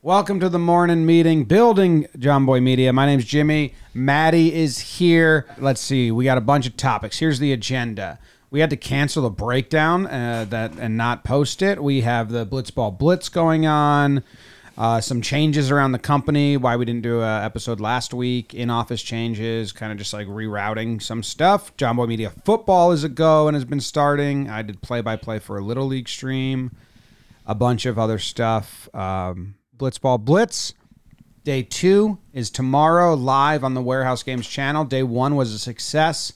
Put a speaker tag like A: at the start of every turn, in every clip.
A: Welcome to the morning meeting, building Jomboy Media. My name's Jimmy. Maddie is here. Let's see. We got a bunch of topics. Here's the agenda. We had to cancel the breakdown uh, that and not post it. We have the Blitzball Blitz going on. Uh, some changes around the company. Why we didn't do an episode last week. In office changes. Kind of just like rerouting some stuff. Jomboy Media football is a go and has been starting. I did play by play for a little league stream. A bunch of other stuff. Um, Blitzball Blitz. Day two is tomorrow live on the Warehouse Games channel. Day one was a success.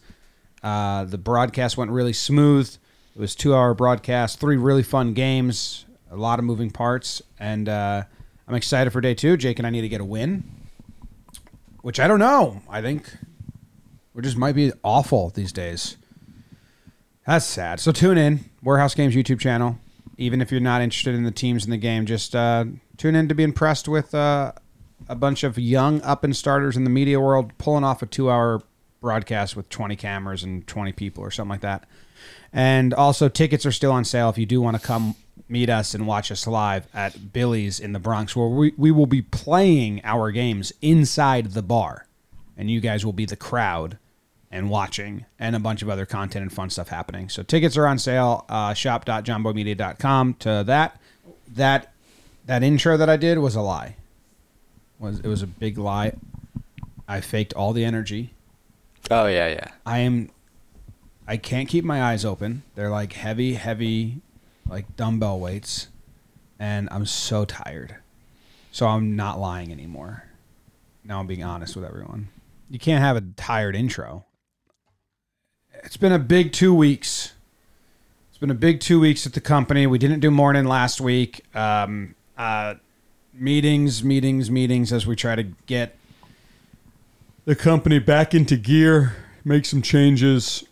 A: Uh, the broadcast went really smooth. It was two hour broadcast, three really fun games, a lot of moving parts, and uh, I'm excited for day two. Jake and I need to get a win, which I don't know. I think we just might be awful these days. That's sad. So tune in Warehouse Games YouTube channel. Even if you're not interested in the teams in the game, just uh, tune in to be impressed with uh, a bunch of young up and starters in the media world pulling off a two hour broadcast with 20 cameras and 20 people or something like that. And also, tickets are still on sale if you do want to come meet us and watch us live at Billy's in the Bronx, where we, we will be playing our games inside the bar. And you guys will be the crowd and watching, and a bunch of other content and fun stuff happening. So, tickets are on sale. Uh, shop.jomboymedia.com to that. That that intro that I did was a lie. Was it was a big lie. I faked all the energy.
B: Oh yeah, yeah.
A: I am I can't keep my eyes open. They're like heavy, heavy like dumbbell weights and I'm so tired. So I'm not lying anymore. Now I'm being honest with everyone. You can't have a tired intro. It's been a big 2 weeks. It's been a big 2 weeks at the company. We didn't do morning last week. Um uh, meetings, meetings, meetings as we try to get the company back into gear, make some changes.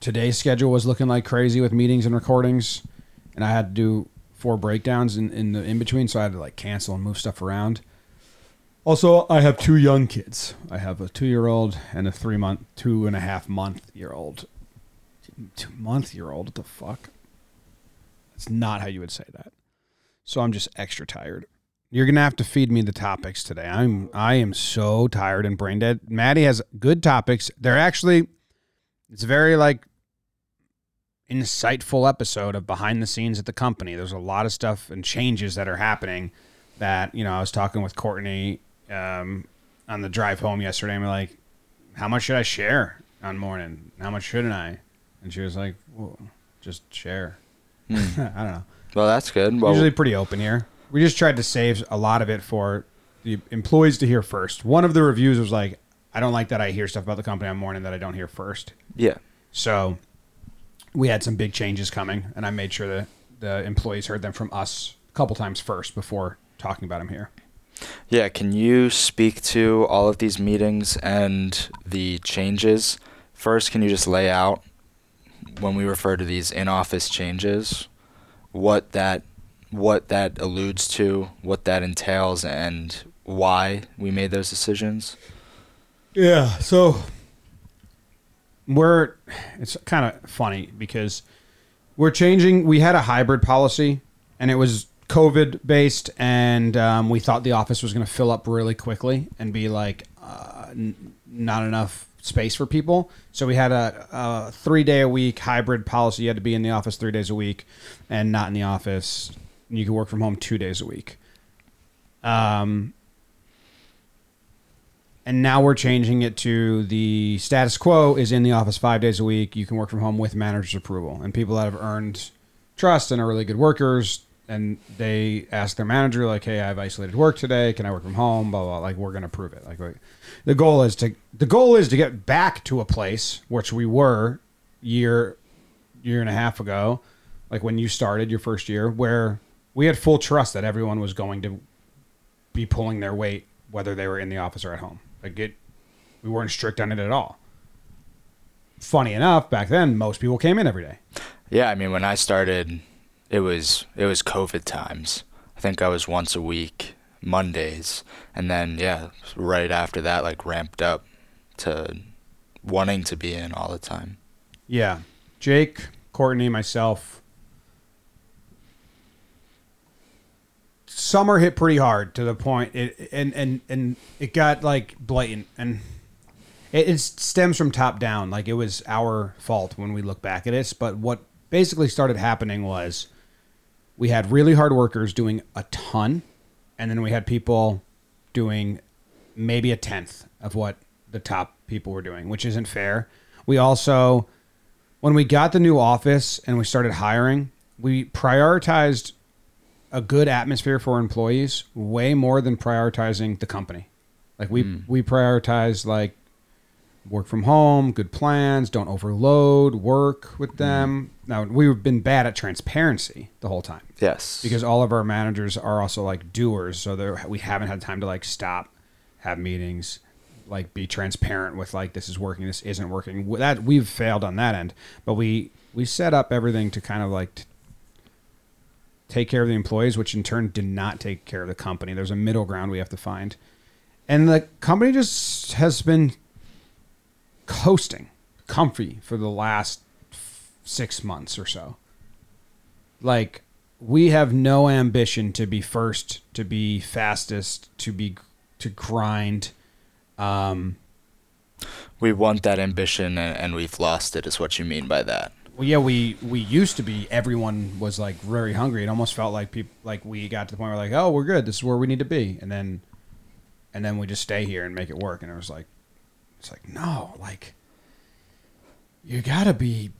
A: Today's schedule was looking like crazy with meetings and recordings, and I had to do four breakdowns in, in the in between, so I had to like cancel and move stuff around. Also, I have two young kids. I have a two year old and a three month, two and a half month year old. Two month year old? What the fuck? That's not how you would say that so I'm just extra tired. You're gonna have to feed me the topics today. I'm I am so tired and brain dead. Maddie has good topics. They're actually it's very like insightful episode of behind the scenes at the company. There's a lot of stuff and changes that are happening that, you know, I was talking with Courtney um, on the drive home yesterday and we're like, how much should I share on morning? How much shouldn't I? And she was like, well, just share.
B: Hmm.
A: I don't know.
B: Well, that's good. Well,
A: Usually pretty open here. We just tried to save a lot of it for the employees to hear first. One of the reviews was like, I don't like that I hear stuff about the company on morning that I don't hear first.
B: yeah.
A: So we had some big changes coming, and I made sure that the employees heard them from us a couple times first before talking about them here.
B: Yeah, can you speak to all of these meetings and the changes? First, can you just lay out when we refer to these in-office changes, what that what that alludes to, what that entails and why we made those decisions?
A: Yeah. So we're it's kind of funny because we're changing. We had a hybrid policy, and it was COVID based, and um, we thought the office was going to fill up really quickly and be like uh, n- not enough space for people. So we had a, a three day a week hybrid policy. You had to be in the office three days a week, and not in the office. You could work from home two days a week. Um, and now we're changing it to the status quo is in the office five days a week. You can work from home with manager's approval. And people that have earned trust and are really good workers, and they ask their manager, like, hey, I have isolated work today. Can I work from home? Blah, blah. Like, we're going to prove it. Like, like, the goal is to the goal is to get back to a place which we were year year and a half ago, like when you started your first year, where we had full trust that everyone was going to be pulling their weight, whether they were in the office or at home. Like it, we weren't strict on it at all. Funny enough, back then most people came in every day.
B: Yeah, I mean, when I started, it was it was COVID times. I think I was once a week, Mondays, and then yeah, right after that, like ramped up to wanting to be in all the time.
A: Yeah, Jake, Courtney, myself. summer hit pretty hard to the point it and and and it got like blatant and it, it stems from top down like it was our fault when we look back at it but what basically started happening was we had really hard workers doing a ton and then we had people doing maybe a tenth of what the top people were doing which isn't fair we also when we got the new office and we started hiring we prioritized a good atmosphere for employees way more than prioritizing the company. Like we hmm. we prioritize like work from home, good plans, don't overload, work with hmm. them. Now we've been bad at transparency the whole time
B: Yes.
A: because all of our managers are also like doers, so we haven't had time to like stop, have meetings, like be transparent with like this is working, this isn't working. That we've failed on that end, but we we set up everything to kind of like t- take care of the employees, which in turn did not take care of the company. There's a middle ground we have to find, and the company just has been coasting, comfy for the last six months or so. Like we have no ambition to be first to be fastest to be to grind um
B: we want that ambition and, and we've lost it, is what you mean by that.
A: well yeah we we used to be everyone was like very hungry. It almost felt like people like we got to the point where like oh we're good this is where we need to be. And then and then we just stay here and make it work. And it was like it's like no like you gotta be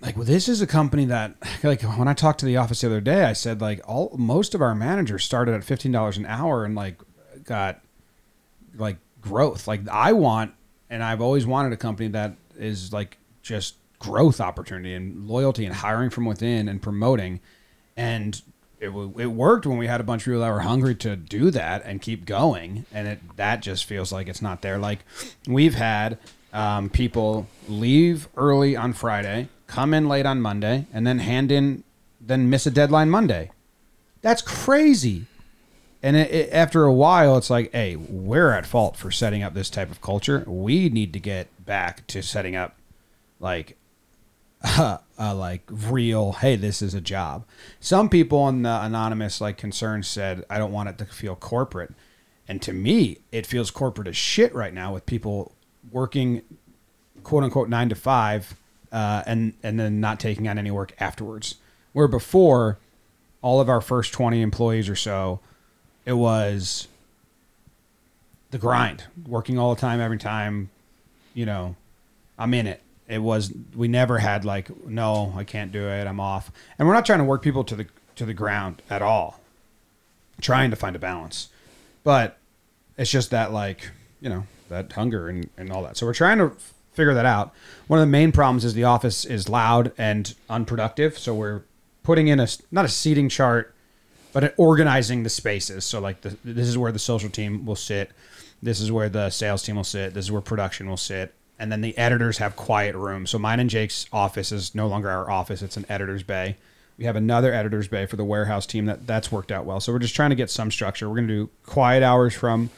A: like well, this is a company that like when I talked to the office the other day, I said like all most of our managers started at fifteen dollars an hour and like got like growth. Like I want and I've always wanted a company that is like just growth opportunity and loyalty and hiring from within and promoting. And it, it worked when we had a bunch of people that were hungry to do that and keep going. And it that just feels like it's not there. Like we've had um, people leave early on friday come in late on monday and then hand in then miss a deadline monday. That's crazy. And it, it, after a while it's like hey we're at fault for setting up this type of culture. We need to get back to setting up like uh, uh, like real hey this is a job. Some people on the anonymous like concerns said i don't want it to feel corporate. And to me it feels corporate as shit right now with people working quote unquote nine to five uh, and and then not taking on any work afterwards. Where before all of our first 20 employees or so it was the grind working all the time every time you know i'm in it. It was we never had like no i can't do it i'm off. And we're not trying to work people to the to the ground at all. Trying to find a balance. But it's just that like you know that hunger and, and all that. So we're trying to figure that out. One of the main problems is the office is loud and unproductive. So we're putting in a not a seating chart but organizing the spaces. So like the, this is where the social team will sit. This is where the sales team will sit. This is where production will sit. And then the editors have quiet rooms. So mine and jake's office is no longer our office. It's an editor's bay. We have another editor's bay for the warehouse team that that's worked out well. So we're just trying to get some structure. We're going to do quiet hours from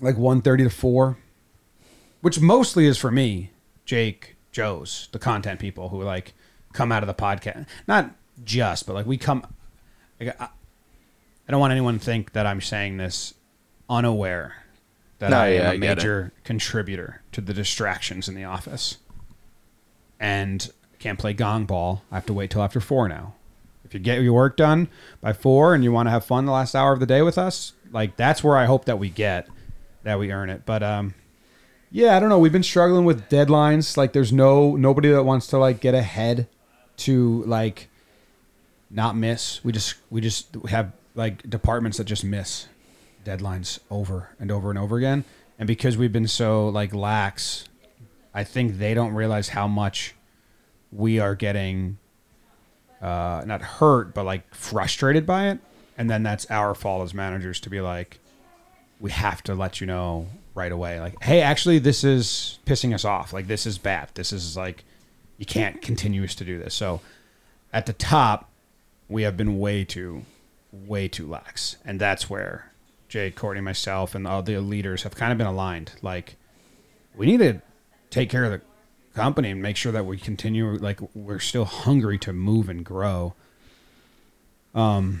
A: like 1.30 to 4 which mostly is for me jake joe's the content people who like come out of the podcast. Not just but like we come like, I, I don't want anyone to think that i'm saying this unaware that
B: No,
A: i
B: yeah,
A: am a
B: I
A: major contributor to the distractions in the office. And I can't play gong ball. I have to wait till after four now. If you get your work done by four and you want to have fun the last hour of the day with us like that's where i hope that we get that we earn it but um yeah, I don't know. We've been struggling with deadlines. Like, there's no nobody that wants to like get ahead to like not miss. We just we just have like departments that just miss deadlines over and over and over again. And because we've been so like lax, I think they don't realize how much we are getting uh, not hurt, but like frustrated by it. And then that's our fault as managers to be like, we have to let you know right away like hey actually this is pissing us off. Like this is bad. This is like you can't continue to do this. So at the top we have been way too way too lax. And that's where jay courtney myself and all the leaders have kind of been aligned. Like we need to take care of the company and make sure that we continue like we're still hungry to move and grow um,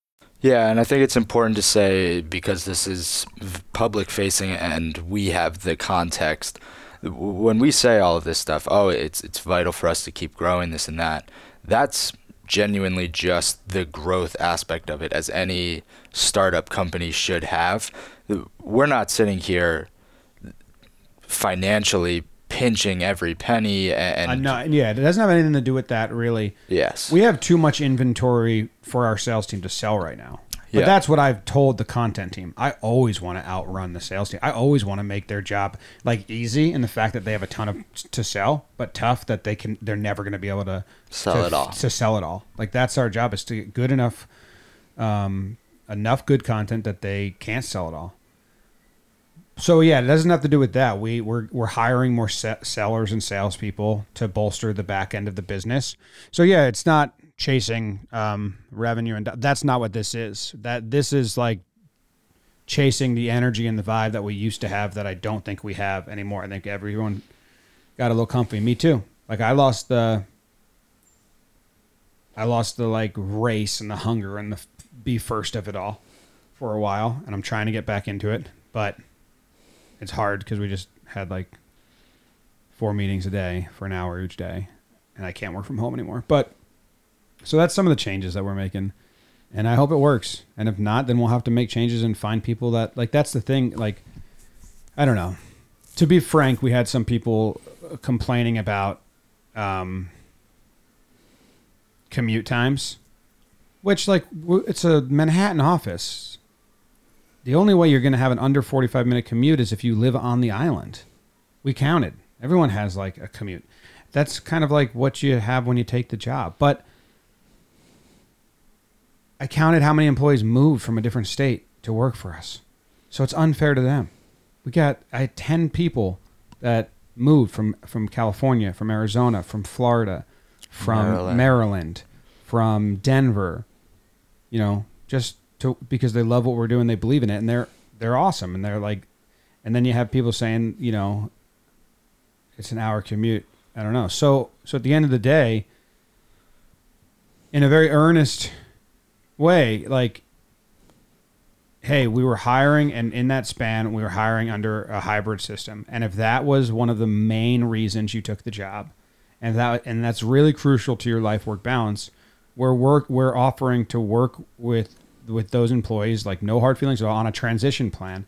B: Yeah, and I think it's important to say because this is public facing and we have the context. When we say all of this stuff, oh, it's it's vital for us to keep growing this and that. That's genuinely just the growth aspect of it as any startup company should have. We're not sitting here financially pinching every penny and
A: Uh, no, yeah, it doesn't have anything to do with that really.
B: yes.
A: We have too much inventory for our sales team to sell right now. But
B: Yeah.
A: that's what I've told the content team. I always want to outrun the sales team. I always want to make their job like easy in the fact that they have a ton of to sell, but tough that they can they're never going to be able to
B: Sell
A: to-
B: it all.
A: To sell it all. Like that's our job is to get good enough um enough good content that they can't sell it all. So yeah, it doesn't have to do with that. We we're we're hiring more se- sellers and salespeople to bolster the back end of the business. So yeah, it's not chasing um, revenue, and that's not what this is. That this is like chasing the energy and the vibe that we used to have that I don't think we have anymore. I think everyone got a little comfy. Me too. Like I lost the I lost the like race and the hunger and the be first of it all for a while, and I'm trying to get back into it, but it's hard because we just had like four meetings a day for an hour each day, and I can't work from home anymore. But so that's some of the changes that we're making, and I hope it works. And if not, then we'll have to make changes and find people that like. That's the thing. Like, I don't know. To be frank, we had some people uh, complaining about um, commute times, which like it's a Manhattan office. The only way you're going to have an under 45 minute commute is if you live on the island. We counted. Everyone has like a commute. That's kind of like what you have when you take the job. But I counted how many employees moved from a different state to work for us. So it's unfair to them. We got I had 10 people that moved from from California, from Arizona, from Florida, from
B: Maryland.
A: Maryland, from Denver. You know, just to because they love what we're doing, they believe in it and they're they're awesome and they're like and then you have people saying, you know, it's an hour commute. I don't know. So so at the end of the day, in a very earnest way, like hey, we were hiring and in that span we were hiring under a hybrid system. And if that was one of the main reasons you took the job, and that and that's really crucial to your life work balance, we're work we're offering to work with with those employees like no hard feelings at all on a transition plan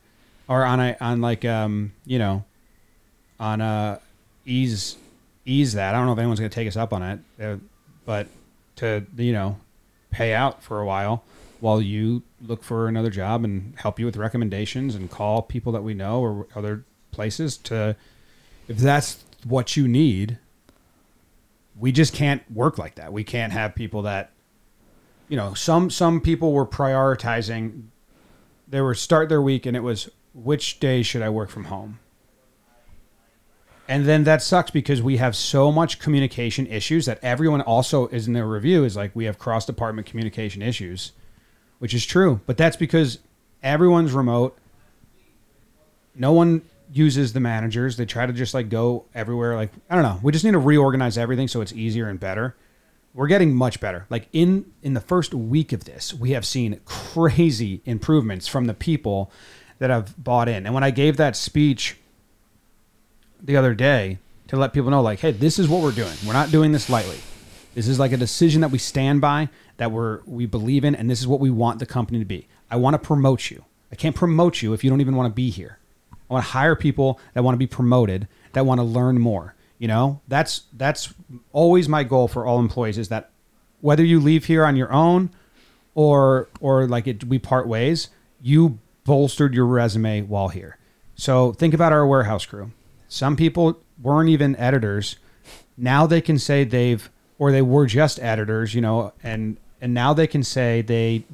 A: or on a on like um you know on a ease ease that. I don't know if anyone's going to take us up on it, uh, but to you know pay out for a while while you look for another job and help you with recommendations and call people that we know or other places to if that's what you need we just can't work like that we can't have people that you know some some people were prioritizing they were start their week and it was which day should i work from home? And then that sucks because we have so much communication issues that everyone also is in their review is like we have cross department communication issues which is true but that's because everyone's remote. No one uses the managers. They try to just like go everywhere like i don't know. We just need to reorganize everything so it's easier and better we're getting much better. Like in in the first week of this we have seen crazy improvements from the people that have bought in. And when i gave that speech the other day to let people know like hey this is what we're doing. We're not doing this lightly. This is like a decision that we stand by that we're we believe in and this is what we want the company to be. I want to promote you. I can't promote you if you don't even want to be here. I want to hire people that want to be promoted that want to learn more you know that's that's always my goal for all employees is that whether you leave here on your own or or like it, we part ways you bolstered your resume while here. So think about our warehouse crew. Some people weren't even editors. Now they can say they've or they were just editors you know and and now they can say they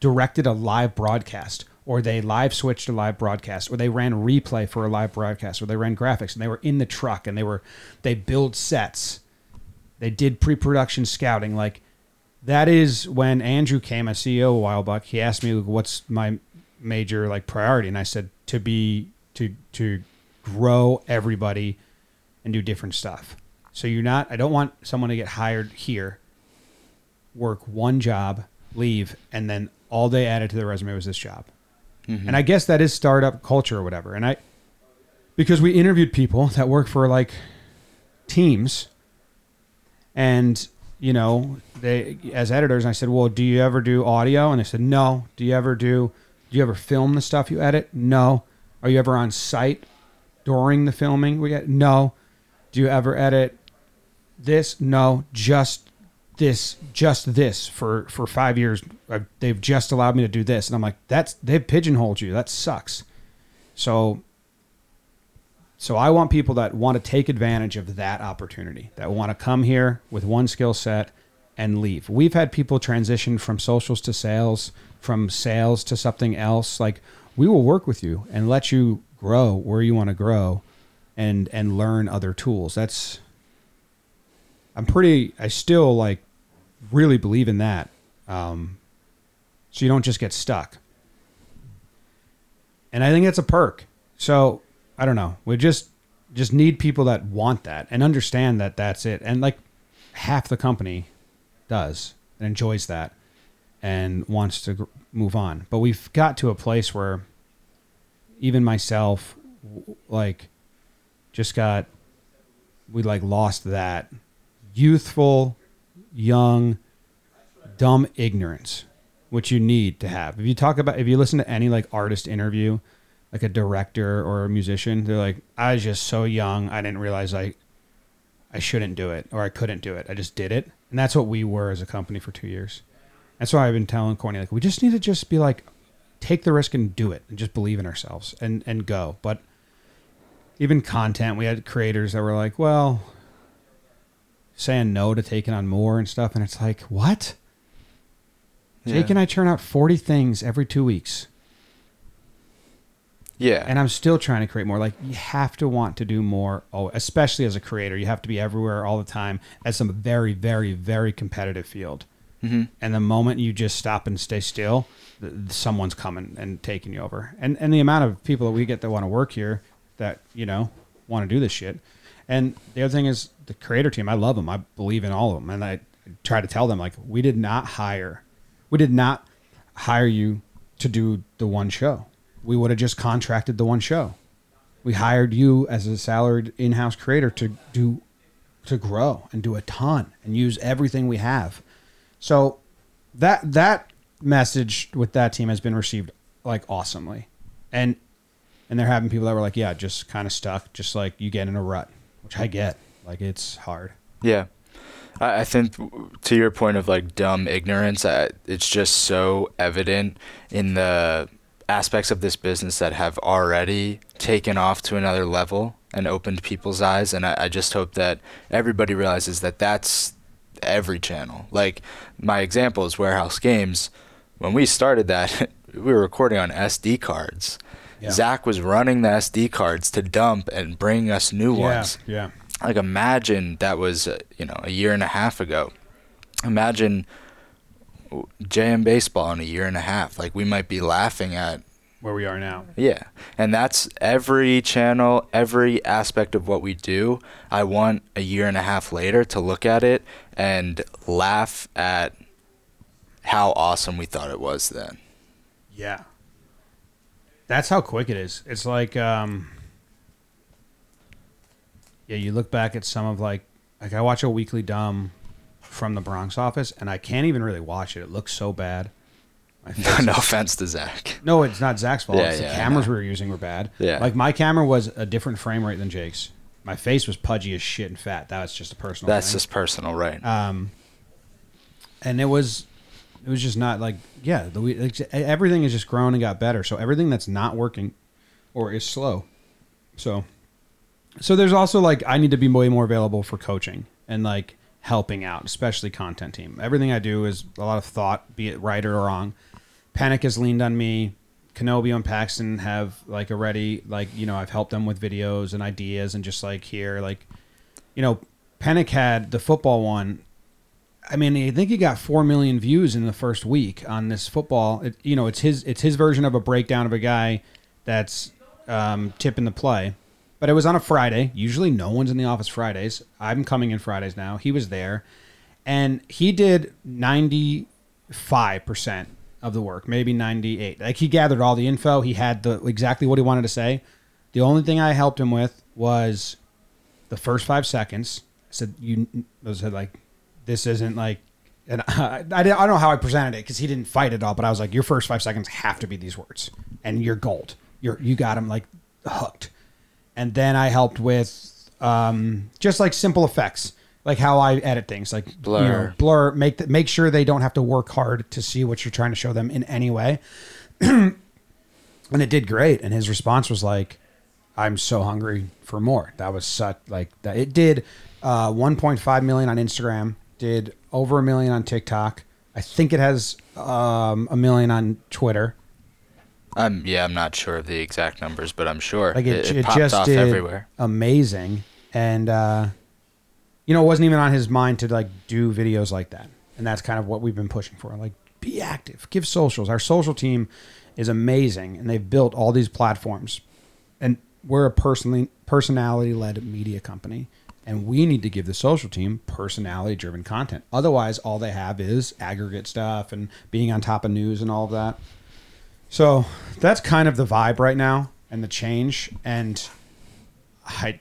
A: directed a live broadcast or they live switched a live broadcast or they ran replay for a live broadcast or they ran graphics and they were in the truck and they were they build sets. They did pre-production scouting. Like that is when andrew came as ceo a while back. He asked me what's my major like priority? And i said to be to to grow everybody and do different stuff. So you're not i don't want someone to get hired here work one job leave and then all they added to their resume was this job Mm-hmm. and I guess that is startup culture or whatever. And I, because we interviewed people that work for like teams, and you know, they as editors, I said, "Well, do you ever do audio?" And they said, "No." Do you ever do? Do you ever film the stuff you edit? No. Are you ever on site during the filming? We get no. Do you ever edit this? No. Just this just this for for five years. I've, they've just allowed me to do this. And i'm like that's they've pigeonholed you. That sucks. So so i want people that want to take advantage of that opportunity that want to come here with one skill set and leave. We've had people transition from socials to sales from sales to something else. Like we will work with you and let you grow where you want to grow and and learn other tools. That's I'm pretty. I still like really believe in that. Um, so you don't just get stuck. And I think that's a perk. So I don't know. We just just need people that want that and understand that that's it. And like half the company does and enjoys that and wants to gr- move on. But we've got to a place where even myself, like, just got we like lost that youthful, young, dumb ignorance, which you need to have. If you talk about, if you listen to any like artist interview, like a director or a musician, they're like, I was just so young, I didn't realize I, I shouldn't do it or I couldn't do it. I just did it, and that's what we were as a company for two years. That's why I've been telling Courtney like we just need to just be like, take the risk and do it, and just believe in ourselves and and go. But even content, we had creators that were like, well, saying no to taking on more and stuff. And it's like, what? Jake and I churn out 40 things every two weeks.
B: Yeah.
A: And I'm still trying to create more. Like, you have to want to do more. Oh, especially as a creator, you have to be everywhere all the time as a very, very, very competitive field.
B: Mhm.
A: And the moment you just stop and stay still, someone's coming and taking you over. And and the amount of people that we get that want to work here that you know want to do this shit. And the other thing is the creator team. I love them. I believe in all of them, and I try to tell them like we did not hire, we did not hire you to do the one show. We would have just contracted the one show. We hired you as a salaried in-house creator to do to grow and do a ton and use everything we have. So that that message with that team has been received like awesomely. And and they're having people that were like, yeah, just kind of stuck, just like you get in a rut, which I get. Like it's hard.
B: Yeah. I I think to your point of like dumb ignorance, I, it's just so evident in the aspects of this business that have already taken off to another level and opened people's eyes. And I, I just hope that everybody realizes that that's every channel. Like my example is Warehouse Games. When we started that, we were recording on SD cards.
A: Yeah.
B: Zach was running the SD cards to dump and bring us new ones
A: Yeah.
B: Like imagine that was uh, you know a year and a half ago imagine jm baseball in a year and a half like we might be laughing at
A: Where we are now.
B: yeah and that's every channel every aspect of what we do i want a year and a half later to look at it and laugh at how awesome we thought it was then
A: Yeah. That's how quick it is. It's like um Yeah, you look back at some of like like I watch a weekly dumb from the Bronx office and I can't even really watch it. It looks so bad.
B: No offense to zach
A: No, it's not Zach's fault.
B: Yeah,
A: it's the
B: yeah, I
A: cameras we were using were bad.
B: Yeah.
A: Like my camera was a different frame rate than Jake's. My face was pudgy as shit and fat. That was just a personal
B: that's
A: thing.
B: just personal right
A: um and it was it was just not like yeah the we- like, everything has just grown and got better so everything that's not working or is slow so so there's also like i need to be way more available for coaching and like helping out especially content team everything i do is a lot of thought be it right or wrong Panic has leaned on me. Kenobi and Paxton have like already like you know I've helped them with videos and ideas and just like here like you know Panic had the football one. I mean, I think he got four million views in the first week on this football. It, you know, it's his it's his version of a breakdown of a guy that's um, tipping the play. But it was on a Friday. Usually, no one's in the office Fridays. I'm coming in Fridays now. He was there, and he did ninety five percent of the work, maybe ninety eight. Like he gathered all the info. He had the exactly what he wanted to say. The only thing I helped him with was the first five seconds. I said you. I said like, this isn't like. And I, I, I don't know how I presented it because he didn't fight at all, but I was like, your first five seconds have to be these words, and you're gold. You're you got him like hooked. And then I helped with um, just like simple effects, like how I edit things, like you know,
B: Blur.
A: blur, make the, make sure they don't have to work hard to see what you're trying to show them in any way. and it did great. And his response was like, "I'm so hungry for more." That was such like that. It did uh, 1.5 million on Instagram, did over a million on TikTok. I think it has um, a million on Twitter.
B: Um, yeah, I'm not sure of the exact numbers, but I'm sure
A: Like it,
B: it,
A: it,
B: popped
A: just
B: off
A: did
B: everywhere.
A: amazing, and uh, you know, it wasn't even on his mind to like do videos like that, and that's kind of what we've been pushing for. Like, be active, give socials. Our social team is amazing, and they've built all these platforms, and we're a personally personality led media company. And we need to give the social team personality driven content. Otherwise, all they have is aggregate stuff and being on top of news and all of that. So that's kind of the vibe right now and the change. And I,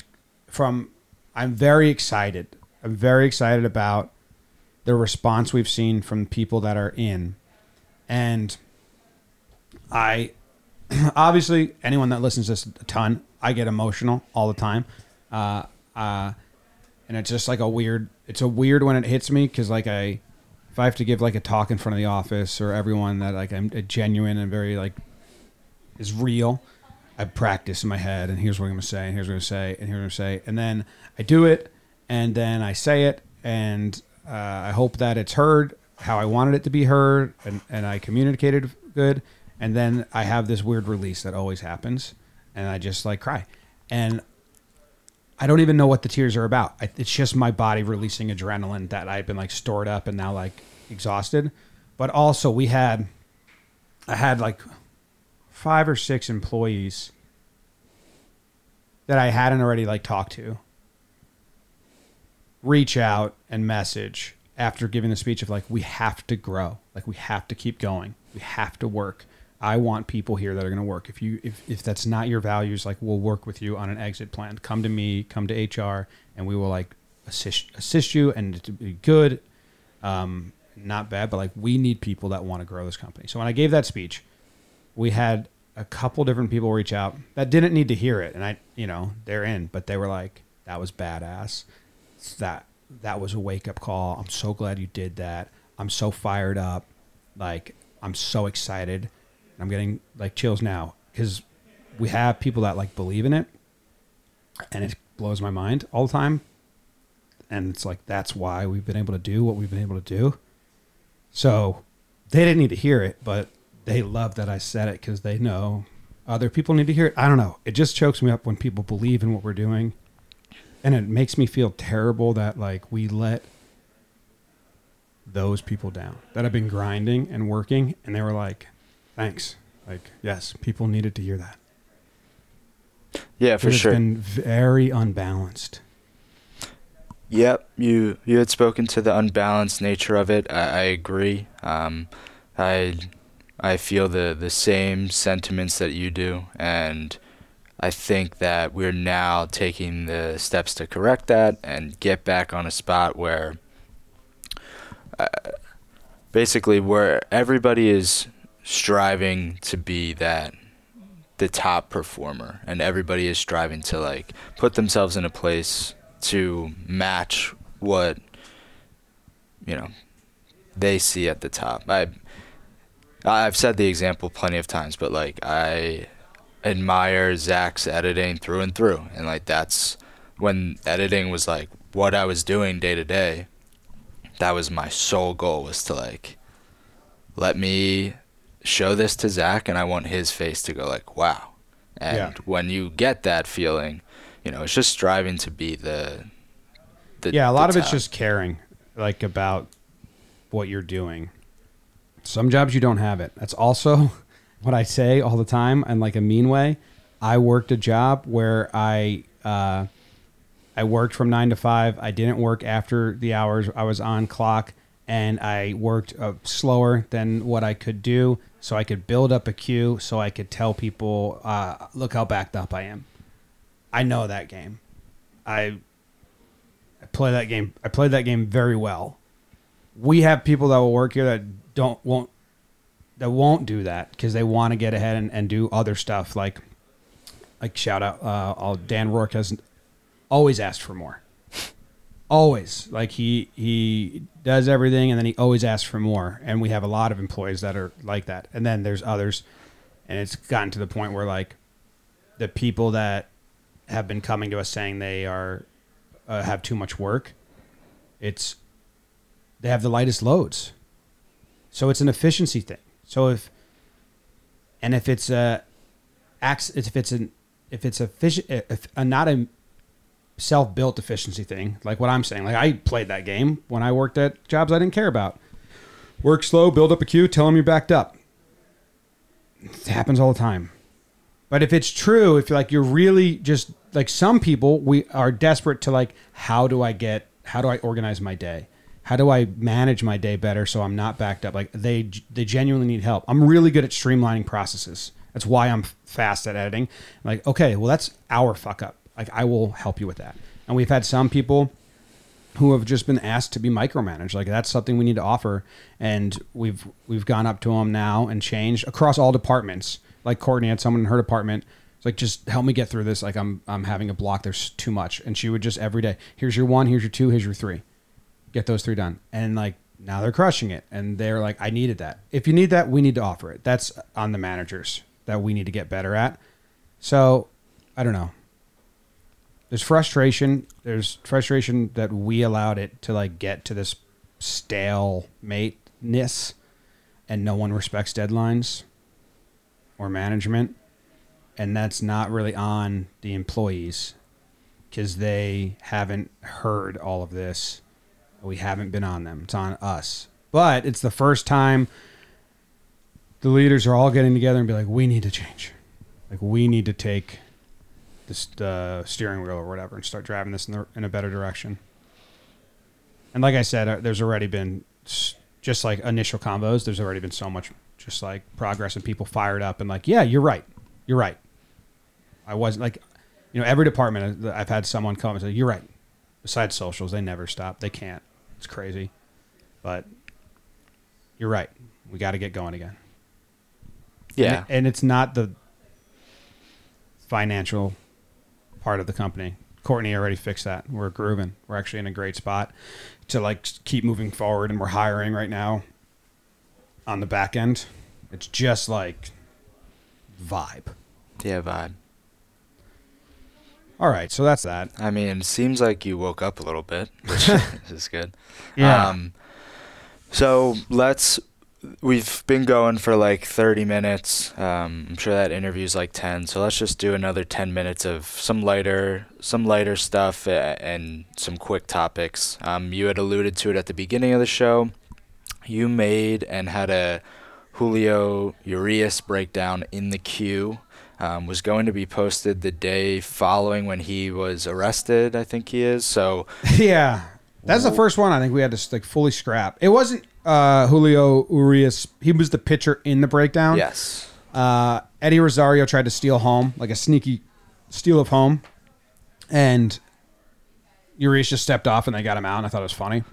A: from, I'm very excited. I'm very excited about the response we've seen from people that are in. And I, obviously, anyone that listens to this a ton, I get emotional all the time. Uh, uh, and it's just like a weird, it's a weird when it hits me because like I, if I have to give like a talk in front of the office or everyone that like I'm genuine and very like is real, I practice in my head and here's what I'm gonna say and here's what I'm gonna say and here's what I'm gonna say. And then I do it and then I say it and uh, I hope that it's heard how I wanted it to be heard and, and I communicated good. And then I have this weird release that always happens and I just like cry. And I don't even know what the tears are about. I, it's just my body releasing adrenaline that I've been like stored up and now like exhausted. But also, we had, I had like five or six employees that I hadn't already like talked to reach out and message after giving the speech of like, we have to grow, like, we have to keep going, we have to work. I want people here that are going to work. If you if, if that's not your values, like we'll work with you on an exit plan. Come to me, come to HR, and we will like assist assist you and to be good, um, not bad, but like we need people that want to grow this company. So when I gave that speech, we had a couple different people reach out that didn't need to hear it, and I you know they're in, but they were like that was badass. That that was a wake up call. I'm so glad you did that. I'm so fired up. Like I'm so excited. I'm getting like chills now because we have people that like believe in it, and it blows my mind all the time. And it's like that's why we've been able to do what we've been able to do. So they didn't need to hear it, but they love that I said it because they know other people need to hear it. I don't know. It just chokes me up when people believe in what we're doing, and it makes me feel terrible that like we let those people down that have been grinding and working, and they were like, "Thanks." Like, yes, people needed to hear that.
B: Yeah, for
A: It has been very unbalanced.
B: Yep, you you had spoken to the unbalanced nature of it. I, I agree. Um, I I feel the the same sentiments that you do, and I think that we're now taking the steps to correct that and get back on a spot where, uh, basically, where everybody is striving to be that the top performer, and everybody is striving to like put themselves in a place to match what you know they see at the top. I I've said the example plenty of times, but like I admire Zach's editing through and through, and like that's when editing was like what I was doing day to day. That was my sole goal was to like let me show this to Zach, and I want his face to go like, "Wow." And
A: Yeah.
B: when you get that feeling, you know, it's just striving to be the. the
A: yeah, a lot of it's just caring, like about what you're doing. Some jobs you don't have it. That's also what I say all the time and like a mean way. I worked a job where I uh, I worked from nine to five. I didn't work after the hours I was on clock, and I worked uh, slower than what I could do, so I could build up a queue, so I could tell people, uh, "Look how backed up I am." I know that game. I I play that game. I played that game very well. We have people that will work here that don't won't that won't do that because they want to get ahead and, and do other stuff. Like like shout out, uh, all Dan Rourke has always asked for more. Always like he he does everything and then he always asks for more. And we have a lot of employees that are like that. And then there's others, and it's gotten to the point where like the people that have been coming to us saying they are uh, have too much work. It's they have the lightest loads, so it's an efficiency thing. So if and if it's a if it's an if it's efficient if a, not a self built efficiency thing like what I'm saying like I played that game when I worked at jobs I didn't care about. Work slow, build up a queue, tell them you're backed up. It happens all the time. But if it's true, if you're like you're really just like some people, we are desperate to like, how do I get, how do I organize my day? How do I manage my day better so I'm not backed up? Like they they genuinely need help. I'm really good at streamlining processes. That's why I'm fast at editing. I'm Like, okay, well that's our fuck up. Like I will help you with that. And we've had some people who have just been asked to be micromanaged. Like that's something we need to offer, and we've we've gone up to them now and changed across all departments. Like Courtney had someone in her department. It's like just help me get through this. Like I'm I'm having a block. There's too much, and she would just every day. Here's your one. Here's your two. Here's your three. Get those three done, and like now they're crushing it. And they're like, I needed that. If you need that, we need to offer it. That's on the managers that we need to get better at. So I don't know there's frustration. There's frustration that we allowed it to like get to this stalemateness, and no one respects deadlines or management, and that's not really on the employees because they haven't heard all of this. We haven't been on them. It's on us. But it's the first time the leaders are all getting together and be like, we need to change. Like we need to take this uh, steering wheel or whatever and start driving this in, the, in a better direction. And like I said, uh, there's already been just like initial combos. There's already been so much just like progress and people fired up and like, yeah, you're right, you're right. I wasn't like, you know, every department uh, I've had someone come and say, you're right. Besides socials, they never stop. They can't. It's crazy, but you're right. We got to get going again.
B: Yeah.
A: And, and it's not the financial part of the company. Courtney already fixed that. We're grooving. We're actually in a great spot to like keep moving forward, and we're hiring right now on the back end. It's just like vibe.
B: Yeah, vibe.
A: All right, so that's that.
B: I mean, it seems like you woke up a little bit, which is good.
A: Yeah.
B: Um, so let's. We've been going for like 30 minutes. Um, I'm sure that interview's like 10. So let's just do another 10 minutes of some lighter, some lighter stuff and some quick topics. Um, you had alluded to it at the beginning of the show. You made and had a Julio Urias breakdown in the queue. Um, was going to be posted the day following when he was arrested. I think he is. So
A: yeah, that's the first one I think we had to like fully scrap. It wasn't uh, Julio Urias. He was the pitcher in the breakdown.
B: yes,
A: Uh, Eddie Rosario tried to steal home, like a sneaky steal of home, and Urias just stepped off and they got him out. And I thought it was funny.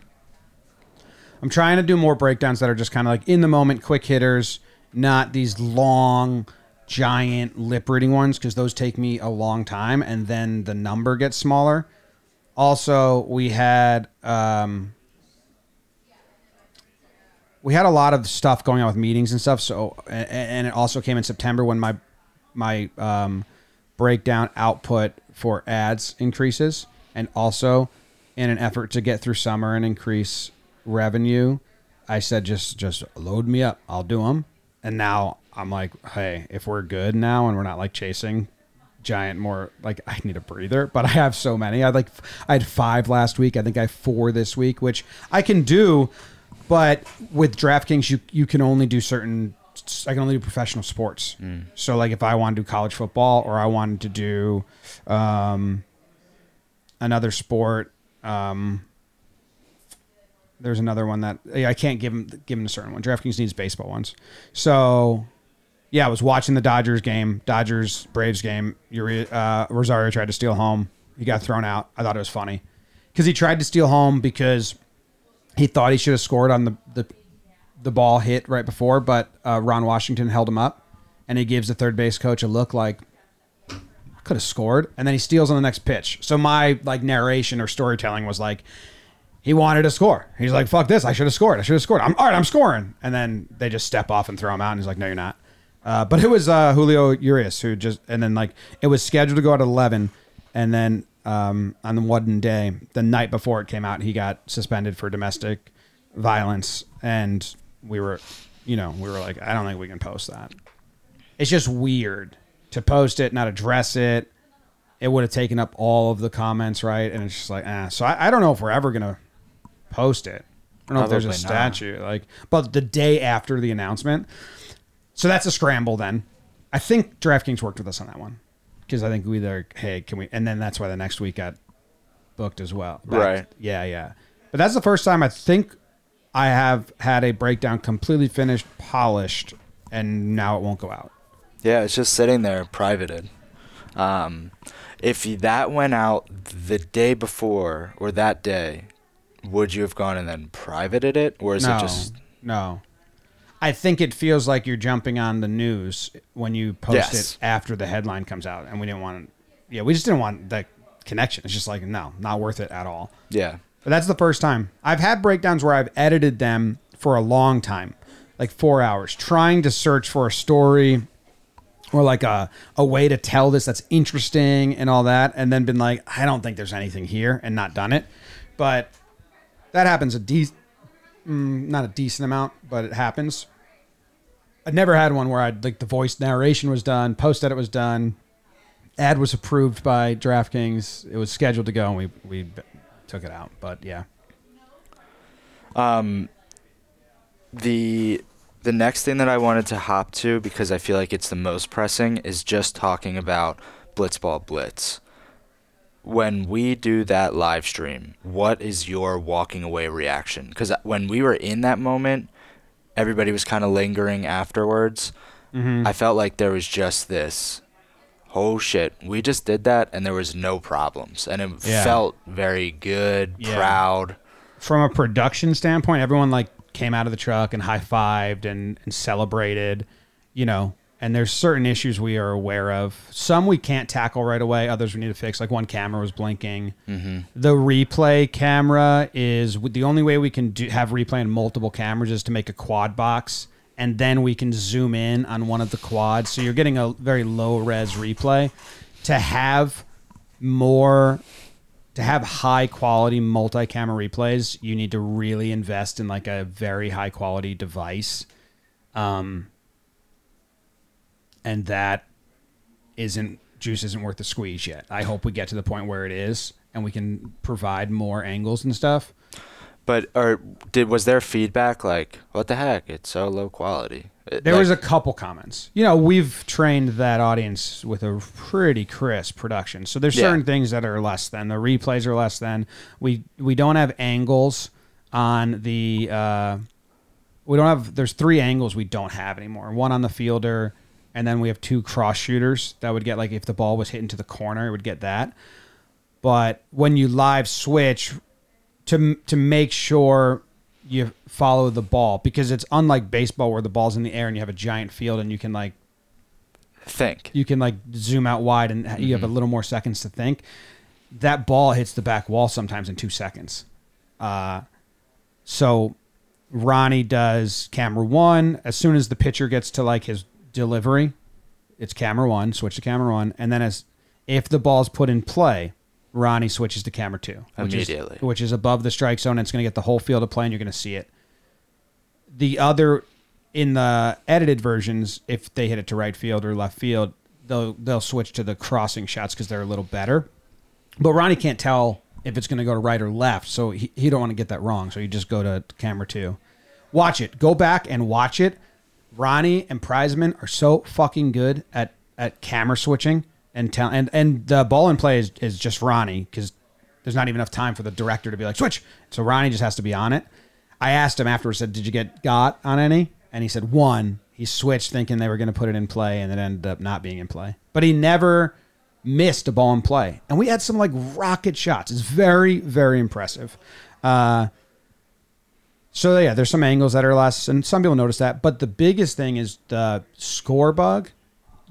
A: I'm trying to do more breakdowns that are just kind of like in the moment, quick hitters, not these long, giant lip reading ones because those take me a long time, and then the number gets smaller. Also, we had um, we had a lot of stuff going on with meetings and stuff. So, and, and it also came in September when my my um, breakdown output for ads increases, and also in an effort to get through summer and increase revenue, I said just just load me up. I'll do them. and now I'm like, hey, if we're good now and we're not like chasing giant more like I need a breather, but I have so many. I like I had five last week. I think I have four this week, which I can do, but with DraftKings you you can only do certain I can only do professional sports. So like if I want to do college football or I wanted to do um another sport um there's another one that I can't give him give him a certain one. DraftKings needs baseball ones. So yeah, I was watching the Dodgers game, Dodgers Braves game. Uri- Uh, Rosario tried to steal home. He got thrown out. I thought it was funny because he tried to steal home because he thought he should have scored on the the, the ball hit right before, but uh, Ron Washington held him up, and he gives the third base coach a look like could have scored, and then he steals on the next pitch. So my like narration or storytelling was like. He wanted to score. He's like, "Fuck this! I should have scored. I should have scored. I'm all right. I'm scoring." And then they just step off and throw him out. And he's like, "No, you're not." Uh, but it was uh, Julio Urias who just, and then like it was scheduled to go at 11, and then um, on the one day, the night before it came out, he got suspended for domestic violence, and we were, you know, we were like, I don't think we can post that. It's just weird to post it, not address it. It would have taken up all of the comments, right? And it's just like, ah. So I, I don't know if we're ever gonna post it. I don't know if there's a
B: Probably not.
A: statute, like, but the day after the announcement. So that's a scramble then. I think DraftKings worked with us on that one because I think we either hey can we and then that's why the next week got booked as well.
B: Right.
A: Yeah, yeah. But that's the first time I think I have had a breakdown completely finished, polished, and now it won't go out.
B: Yeah, it's just sitting there privated. Um, if that went out the day before or that day, would you have gone and then privated it, or is
A: no,
B: it just
A: no. I think it feels like you're jumping on the news when you post
B: Yes.
A: it after the headline comes out, and we didn't want. Yeah, we just didn't want that connection. It's just like no, not worth it at all.
B: yeah?
A: But that's the first time. I've had breakdowns where I've edited them for a long time, like four hours, trying to search for a story or like a, a way to tell this that's interesting and all that, and then been like, I don't think there's anything here and not done it. But that happens a de- mm, not a decent amount, but it happens. I've never had one where I'd like the voice narration was done, post edit was done, ad was approved by DraftKings. It was scheduled to go, and we we took it out. But yeah,
B: Um, the the next thing that I wanted to hop to because I feel like it's the most pressing is just talking about Blitzball Blitz. When we do that live stream, what is your walking away reaction? Because when we were in that moment, everybody was kind of lingering afterwards. Mm-hmm. I felt like there was just this, oh shit, we just did that and there was no problems, and it
A: Yeah.
B: felt very good,
A: Yeah.
B: proud.
A: from a production standpoint, everyone like came out of the truck and high fived and, and celebrated, you know. And there's certain issues we are aware of. Some we can't tackle right away. Others we need to fix. Like one camera was blinking. The replay camera is the only way we can do, have replay on multiple cameras is to make a quad box, and then we can zoom in on one of the quads. So you're getting a very low res replay. To have more to have high quality multi-camera replays, you need to really invest in like a very high quality device. Um and that isn't juice isn't worth the squeeze yet. I hope we get to the point where it is and we can provide more angles and stuff.
B: But or did was there feedback like what the heck? It's so low quality. It-
A: There
B: like-
A: was a couple comments. You know, we've trained that audience with a pretty crisp production. So there's
B: Yeah.
A: certain things that are less than. The replays are less than. We we don't have angles on the uh we don't have there's three angles we don't have anymore. One on the fielder and then we have two cross shooters that would get like if the ball was hit into the corner, it would get that. But when you live switch to to make sure you follow the ball because it's unlike baseball where the ball's in the air and you have a giant field and you can like
B: think.
A: you can like zoom out wide and you have a little more seconds to think. That ball hits the back wall sometimes in two seconds. Uh, so Ronnie does camera one as soon as the pitcher gets to like his delivery. It's camera one, switch to camera one, and then as if the ball's put in play, Ronnie switches to camera two, which
B: Immediately.
A: is, which is above the strike zone. And it's going to get the whole field of play, and you're going to see it. The other in the edited versions, if they hit it to right field or left field, they'll they'll switch to the crossing shots because they're a little better. But Ronnie can't tell if it's going to go to right or left, so he, he don't want to get that wrong. So you just go to camera two, watch it, go back and watch it. Ronnie and Prizeman are so fucking good at at camera switching and tell and and the ball in play is, is just Ronnie because there's not even enough time for the director to be like switch. So Ronnie just has to be on it. I asked him afterwards, said, "Did you get got on any?" And he said one. He switched thinking they were going to put it in play, and it ended up not being in play. But he never missed a ball in play, and we had some like rocket shots. It's very very impressive. Uh, so yeah, there's some angles that are less, and some people notice that. But the biggest thing is the score bug.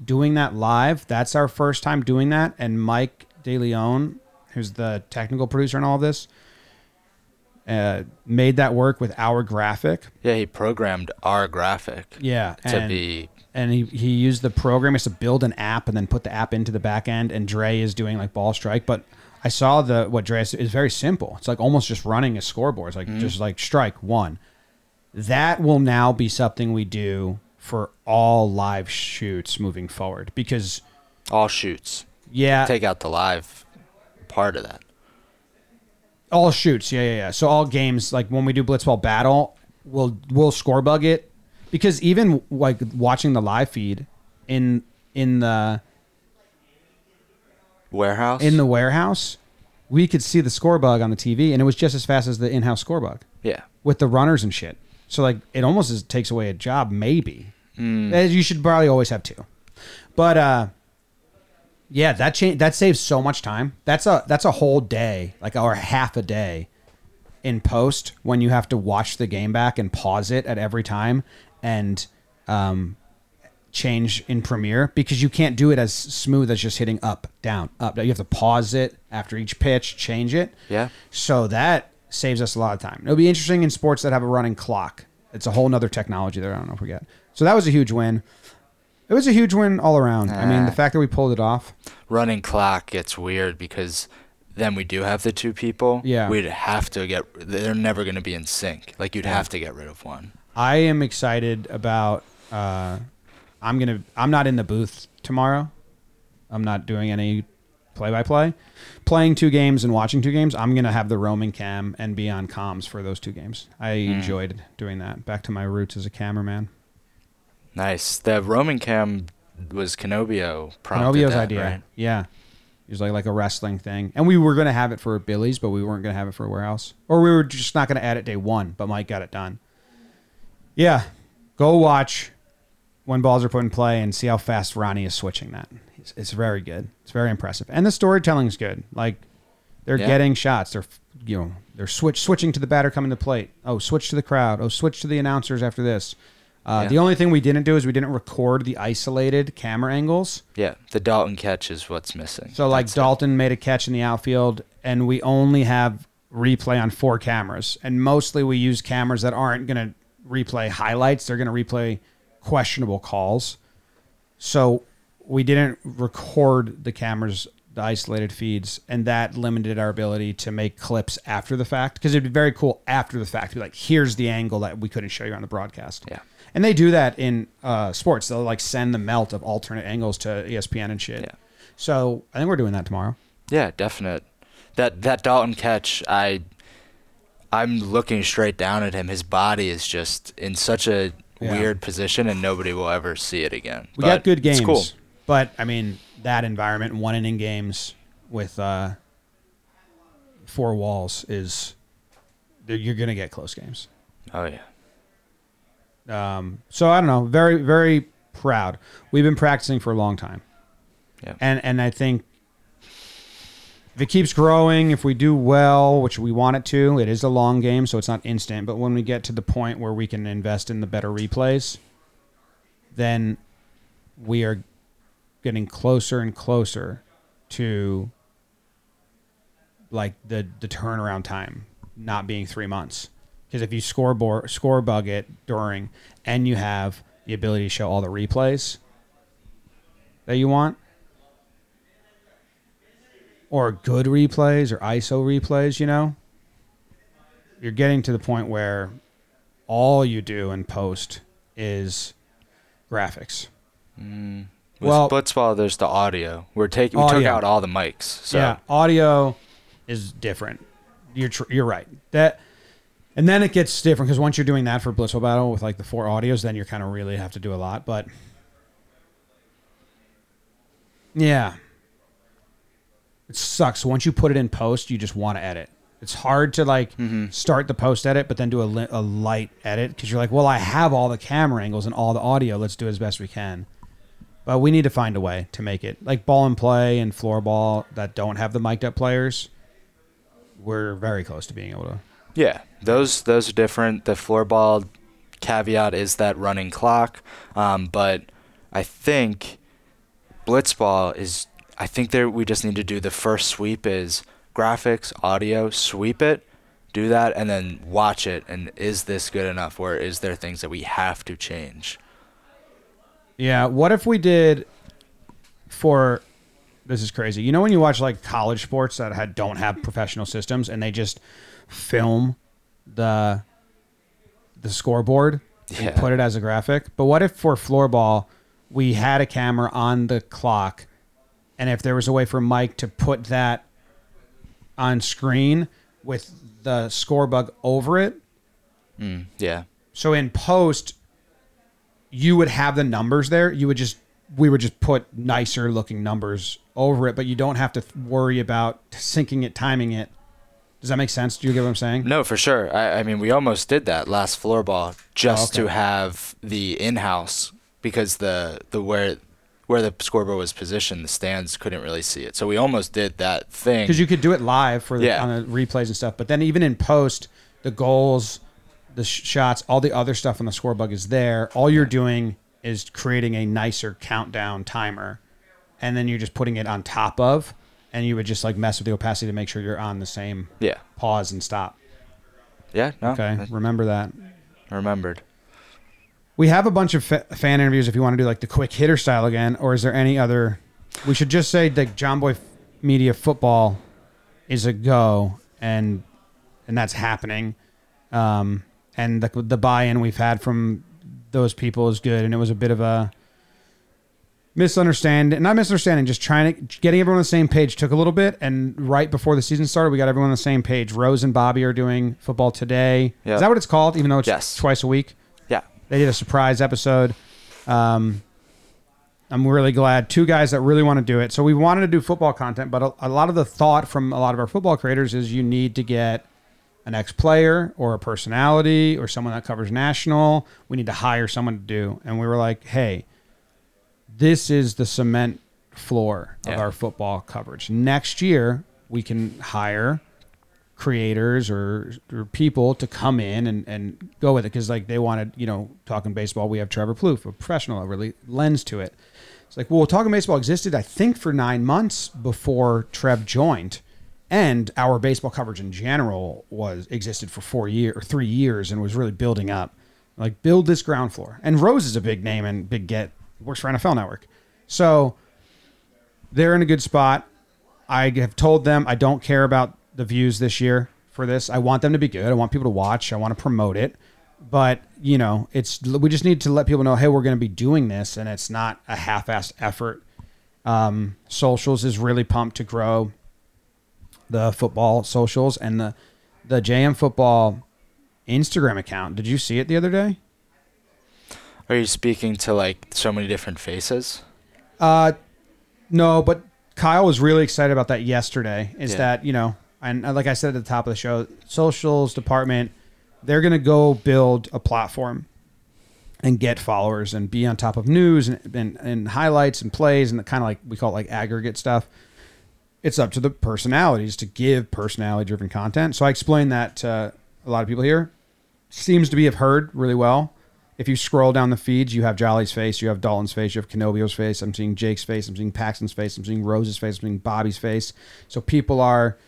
A: Doing that live, that's our first time doing that. And Mike DeLeon, who's the technical producer in all of this, uh, made that work with our graphic.
B: Yeah, he programmed our graphic
A: Yeah,
B: to
A: and,
B: be
A: and he, he used the program is to build an app and then put the app into the back end. And Dre is doing like ball strike, but I saw the what Dre is, very simple. It's like almost just running a scoreboard. It's like mm-hmm. just like strike one. That will now be something we do for all live shoots moving forward because
B: all shoots.
A: yeah,
B: Take out the live part of that.
A: all shoots. Yeah, yeah, yeah. So all games like when we do blitzball battle, we'll we'll score bug it because even like watching the live feed in in the
B: Warehouse?
A: in the warehouse, we could see the score bug on the TV, and it was just as fast as the in-house score bug
B: yeah.
A: with the runners and shit. So like, it almost is, takes away a job, maybe. Eh, You should probably always have two, but uh, yeah, that change that saves so much time. That's a that's a whole day, like or half a day in post when you have to watch the game back and pause it at every time and um, change in Premiere because you can't do it as smooth as just hitting up, down, up. You have to pause it after each pitch, change it.
B: Yeah.
A: So that saves us a lot of time. It'll be interesting in sports that have a running clock. It's a whole nother technology there. I don't know if we get. So that was a huge win. It was a huge win all around. I mean, the
B: Ah.
A: fact that we pulled it off.
B: Running clock gets weird because then we do have the two people.
A: Yeah.
B: We'd have to get they're never going to be in sync. Like you'd have to get rid of one.
A: I am excited about. Uh, I'm gonna. I'm not in the booth tomorrow. I'm not doing any play-by-play. Playing two games and watching two games. I'm gonna have the roaming cam and be on comms for those two games. I hmm. enjoyed doing that. Back to my roots as a cameraman.
B: Nice. The roaming cam was prompted
A: Pinocchio's
B: that,
A: idea.
B: right?
A: Yeah. It was like like a wrestling thing. And we were gonna have it for Billy's, but we weren't gonna have it for warehouse. Or we were just not gonna add it day one, but Mike got it done. Yeah. Go watch when balls are put in play and see how fast Ronnie is switching that. It's, it's very good. It's very impressive. And the storytelling's good. Like they're
B: Yeah.
A: getting shots. They're you know, they're switch switching to the batter coming to the plate. Oh, switch to the crowd. Oh, switch to the announcers after this. Uh,
B: Yeah.
A: The only thing we didn't do is we didn't record the isolated camera angles.
B: Yeah. The Dalton catch is what's missing.
A: So like
B: That's it.
A: Dalton made a catch in the outfield, and we only have replay on four cameras, and mostly we use cameras that aren't going to replay highlights; they're going to replay questionable calls. So we didn't record the cameras, the isolated feeds, and that limited our ability to make clips after the fact. Because it'd be very cool after the fact to be like, "Here's the angle that we couldn't show you on the broadcast."
B: Yeah.
A: And they do that in uh, sports. They'll like send the melt of alternate angles to ESPN and shit.
B: Yeah.
A: So I think we're doing that tomorrow.
B: Yeah, definite. That that Dalton catch, I I'm looking straight down at him. His body is just in such a
A: Yeah.
B: weird position and nobody will ever see it again.
A: We
B: But
A: got good games,
B: cool.
A: but I mean that environment, one inning games with uh, four walls is you're gonna get close games.
B: Oh yeah.
A: Um, so I don't know. Very very proud. We've been practicing for a long time.
B: Yeah.
A: And and I think if it keeps growing, if we do well, which we want it to, it is a long game, so it's not instant. But when we get to the point where we can invest in the better replays, then we are getting closer and closer to like the the turnaround time not being three months. Because if you score bo- score bug it during, and you have the ability to show all the replays that you want, or good replays or ISO replays, you know, you're getting to the point where all you do in post is graphics. Mm.
B: With
A: Well-
B: Blitzball, there's the audio. We're taking we
A: Oh,
B: took out all the mics. So
A: yeah, audio is different. You're tr- you're right. That and then it gets different because once you're doing that for Blitzball Battle with like the four audios, then you're kind of really have to do a lot. But yeah, it sucks. Once you put it in post, you just want to edit. It's hard to like start the post edit, but then do a, li- a light edit because you're like, well, I have all the camera angles and all the audio. Let's do it as best we can. But we need to find a way to make it like ball and play and floorball that don't have the mic'd up players. We're very close to being able to.
B: Yeah, those those are different. The floorball caveat is that running clock, um, but I think blitzball is. I think there we just need to do the first sweep is graphics, audio, sweep it, do that, and then watch it. And is this good enough, or is there things that we have to change?
A: Yeah. What if we did for this is crazy. You know when you watch like college sports that had don't have professional systems and they just film the the scoreboard
B: Yeah.
A: and put it as a graphic. But what if for floorball we had a camera on the clock and if there was a way for Mike to put that on screen with the score bug over it
B: Mm, yeah,
A: so in post, you would have the numbers there. You would just we would just put nicer looking numbers over it, but you don't have to worry about syncing it, timing it. Does that make sense? Do you get what I'm saying?
B: No, for sure. I, I mean, we almost did that last floorball just
A: Oh, okay.
B: to have the in-house because the the where where the scoreboard was positioned, the stands couldn't really see it. So we almost did that thing.
A: Because you could do it live for the,
B: Yeah.
A: on the replays and stuff, but then even in post, the goals, the sh- shots, all the other stuff on the score bug is there. All you're doing is creating a nicer countdown timer, and then you're just putting it on top of, and you would just like mess with the opacity to make sure you're on the same
B: yeah,
A: pause and stop.
B: yeah. No,
A: Okay, remember that.
B: remembered.
A: We have a bunch of fa- fan interviews if you want to do like the quick hitter style again, or is there any other? We should just say that Jomboy Media football is a go, and and that's happening. Um, and the the buy-in we've had from those people is good, and it was a bit of a misunderstanding, not misunderstanding, just trying to getting everyone on the same page took a little bit. And right before the season started, we got everyone on the same page. Rose and Bobby are doing football today.
B: Yeah.
A: Is that what it's called? Even though it's
B: Yes.
A: twice a week. They did a surprise episode. Um, I'm really glad. Two guys that really want to do it. So we wanted to do football content, but a, a lot of the thought from a lot of our football creators is you need to get an ex player or a personality or someone that covers national. We need to hire someone to do. And we were like, hey, this is the cement floor of
B: Yeah.
A: our football coverage. Next year, we can hire creators or, or people to come in and, and go with it because like they wanted you know talking baseball we have trevor plouffe a professional a really lens to it. It's like well talking baseball existed i think for nine months before trev joined and our baseball coverage in general was existed for four years or three years and was really building up. Like build this ground floor. And rose is a big name and big get works for nfl network. So they're in a good spot. I have told them I don't care about the views this year for this. I want them to be good. I want people to watch. I want to promote it. But, you know, it's we just need to let people know, hey, we're going to be doing this and it's not a half-assed effort. Um, socials is really pumped to grow the football socials and the the JM football Instagram account. Did you see it the other day?
B: are you speaking to like so many different faces?
A: Uh, no, but Kyle was really excited about that yesterday. Is
B: Yeah.
A: that you know, and uh, like I said at the top of the show, socials department, they're gonna go build a platform and get followers and be on top of news and and, and highlights and plays and the kind of like we call it like aggregate stuff. It's up to the personalities to give personality driven content. So I explained that to a lot of people here. Seems to be have heard really well. If you scroll down the feeds, you have Jolly's face, you have Dalton's face, you have Kenobio's face. I'm seeing Jake's face, I'm seeing Paxton's face, I'm seeing Rose's face, I'm seeing Bobby's face. So people are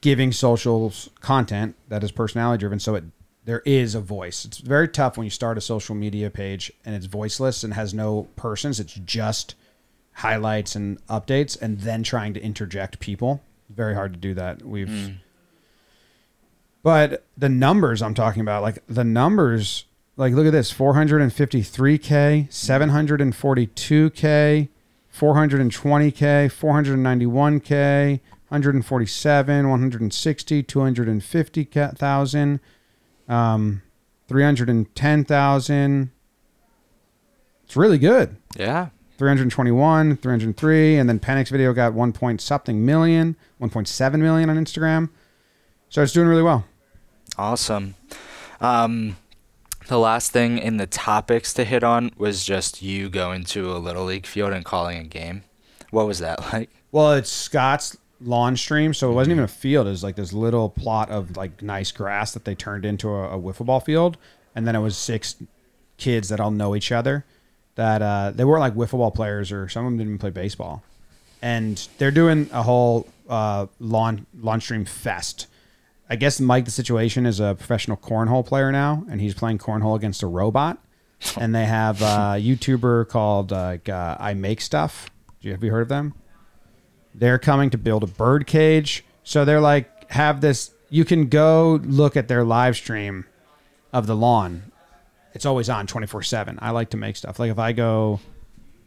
A: giving socials content that is personality driven. So it there is a voice. It's very tough when you start a social media page and it's voiceless and has no persons. It's just highlights and updates, and then trying to interject people. Very hard to do that. We've, mm. but the numbers I'm talking about, like the numbers like look at this 453k 742k 420k 491k 147 160 250,000 um 310,000 it's really good
B: Yeah.
A: 321 303 and then Penix video got 1 point something million 1.7 million on Instagram so it's doing really well
B: Awesome. Um, the last thing in the topics to hit on was just you going to a little league field and calling a game. What was that like?
A: Well, it's Scott's lawn stream, so it wasn't even a field. It was like this little plot of like nice grass that they turned into a, a wiffle ball field, and then it was six kids that all know each other. That uh, they weren't like wiffle ball players, or some of them didn't even play baseball, and they're doing a whole uh, lawn lawn stream fest. I guess Mike, the situation is a professional cornhole player now, and he's playing cornhole against a robot. and they have a YouTuber called uh, uh, I Make Stuff. Do you, have you heard of them? They're coming to build a bird cage. So they're like, have this. You can go look at their live stream of the lawn. It's always on 24 7. I like to make stuff. Like if I go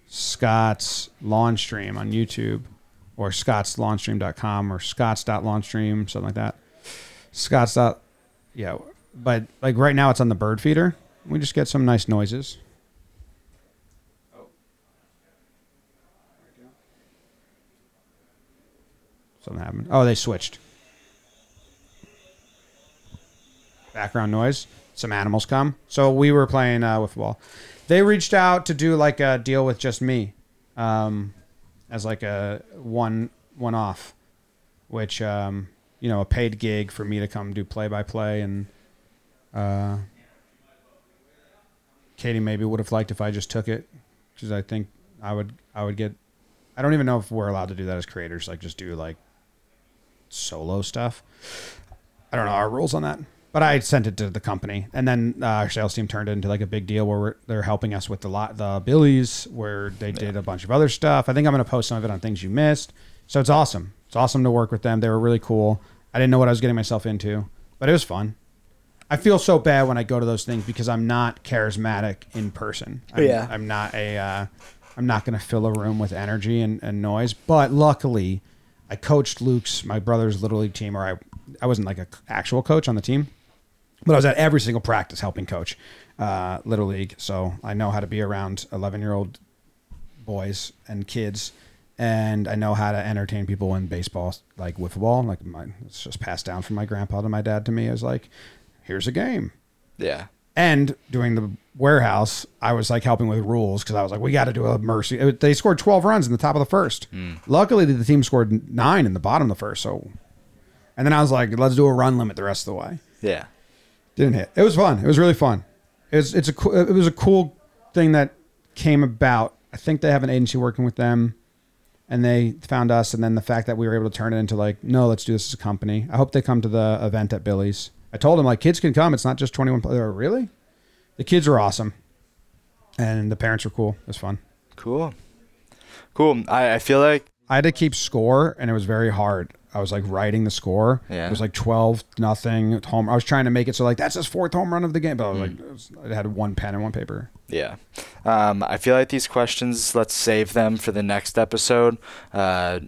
A: Scott's lawn stream on YouTube or scottslawnstream.com or scotts.lawnstream, something like that. Scott's dot, yeah. But like right now it's on the bird feeder. We just get some nice noises. Something happened. Oh, they switched. Background noise. Some animals come. So we were playing uh, with the ball. They reached out to do like a deal with just me, um, as like a one one off, which um, you know a paid gig for me to come do play by play and. Uh, Katie maybe would have liked if I just took it, because I think I would I would get. I don't even know if we're allowed to do that as creators, like just do like solo stuff. I don't know our rules on that, but I sent it to the company, and then uh, our sales team turned it into like a big deal where we're, they're helping us with the lot the Billies, where they did a bunch of other stuff. I think I'm going to post some of it on things you missed. So it's awesome. It's awesome to work with them. They were really cool. I didn't know what I was getting myself into, but it was fun. I feel so bad when I go to those things because I'm not charismatic in person. I'm,
B: Yeah.
A: I'm not a. Uh, I'm not going to fill a room with energy and, and noise. But luckily, I coached Luke's my brother's little league team, or I I wasn't like a actual coach on the team, but I was at every single practice helping coach uh, little league. So I know how to be around 11 year old boys and kids. And I know how to entertain people in baseball, like wiffle ball. Like my, it's just passed down from my grandpa to my dad to me. as like, here's a game.
B: Yeah.
A: And doing the warehouse, I was like helping with rules because I was like, we got to do a mercy. It- They scored 12 runs in the top of the first. Hmm. Luckily, the team scored nine in the bottom of the first. So, and then I was like, let's do a run limit the rest of the way.
B: Yeah.
A: Didn't hit. It was fun. It was really fun. It's it's a it was a cool thing that came about. I think they have an agency working with them, and they found us. And then the fact that we were able to turn it into like, no, let's do this as a company. I hope they come to the event at Billy's. I told them like kids can come. It's not just twenty one. They were really. The kids were awesome, and the parents were cool. It was fun.
B: Cool. Cool. I, I feel like
A: I had to keep score, and it was very hard. I was like writing the score.
B: Yeah.
A: It was like twelve nothing home. I was trying to make it so like that's his fourth home run of the game, but I was like, it was, I had one pen and one paper.
B: Yeah. Um, I feel like these questions, let's save them for the next episode. Uh,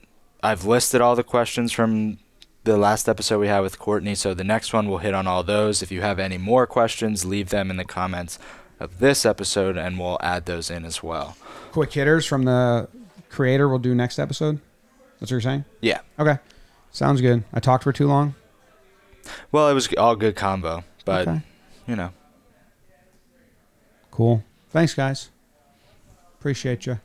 B: I've listed all the questions from the last episode we had with Courtney, so the next one we'll hit on all those. If you have any more questions, leave them in the comments of this episode and we'll add those in as well.
A: Quick hitters from the creator. We'll do next episode. That's what you're saying.
B: Yeah.
A: Okay, sounds good. I talked for too long.
B: Well, it was all good combo, but,
A: Okay.
B: you know.
A: Cool. Thanks, guys. Appreciate you.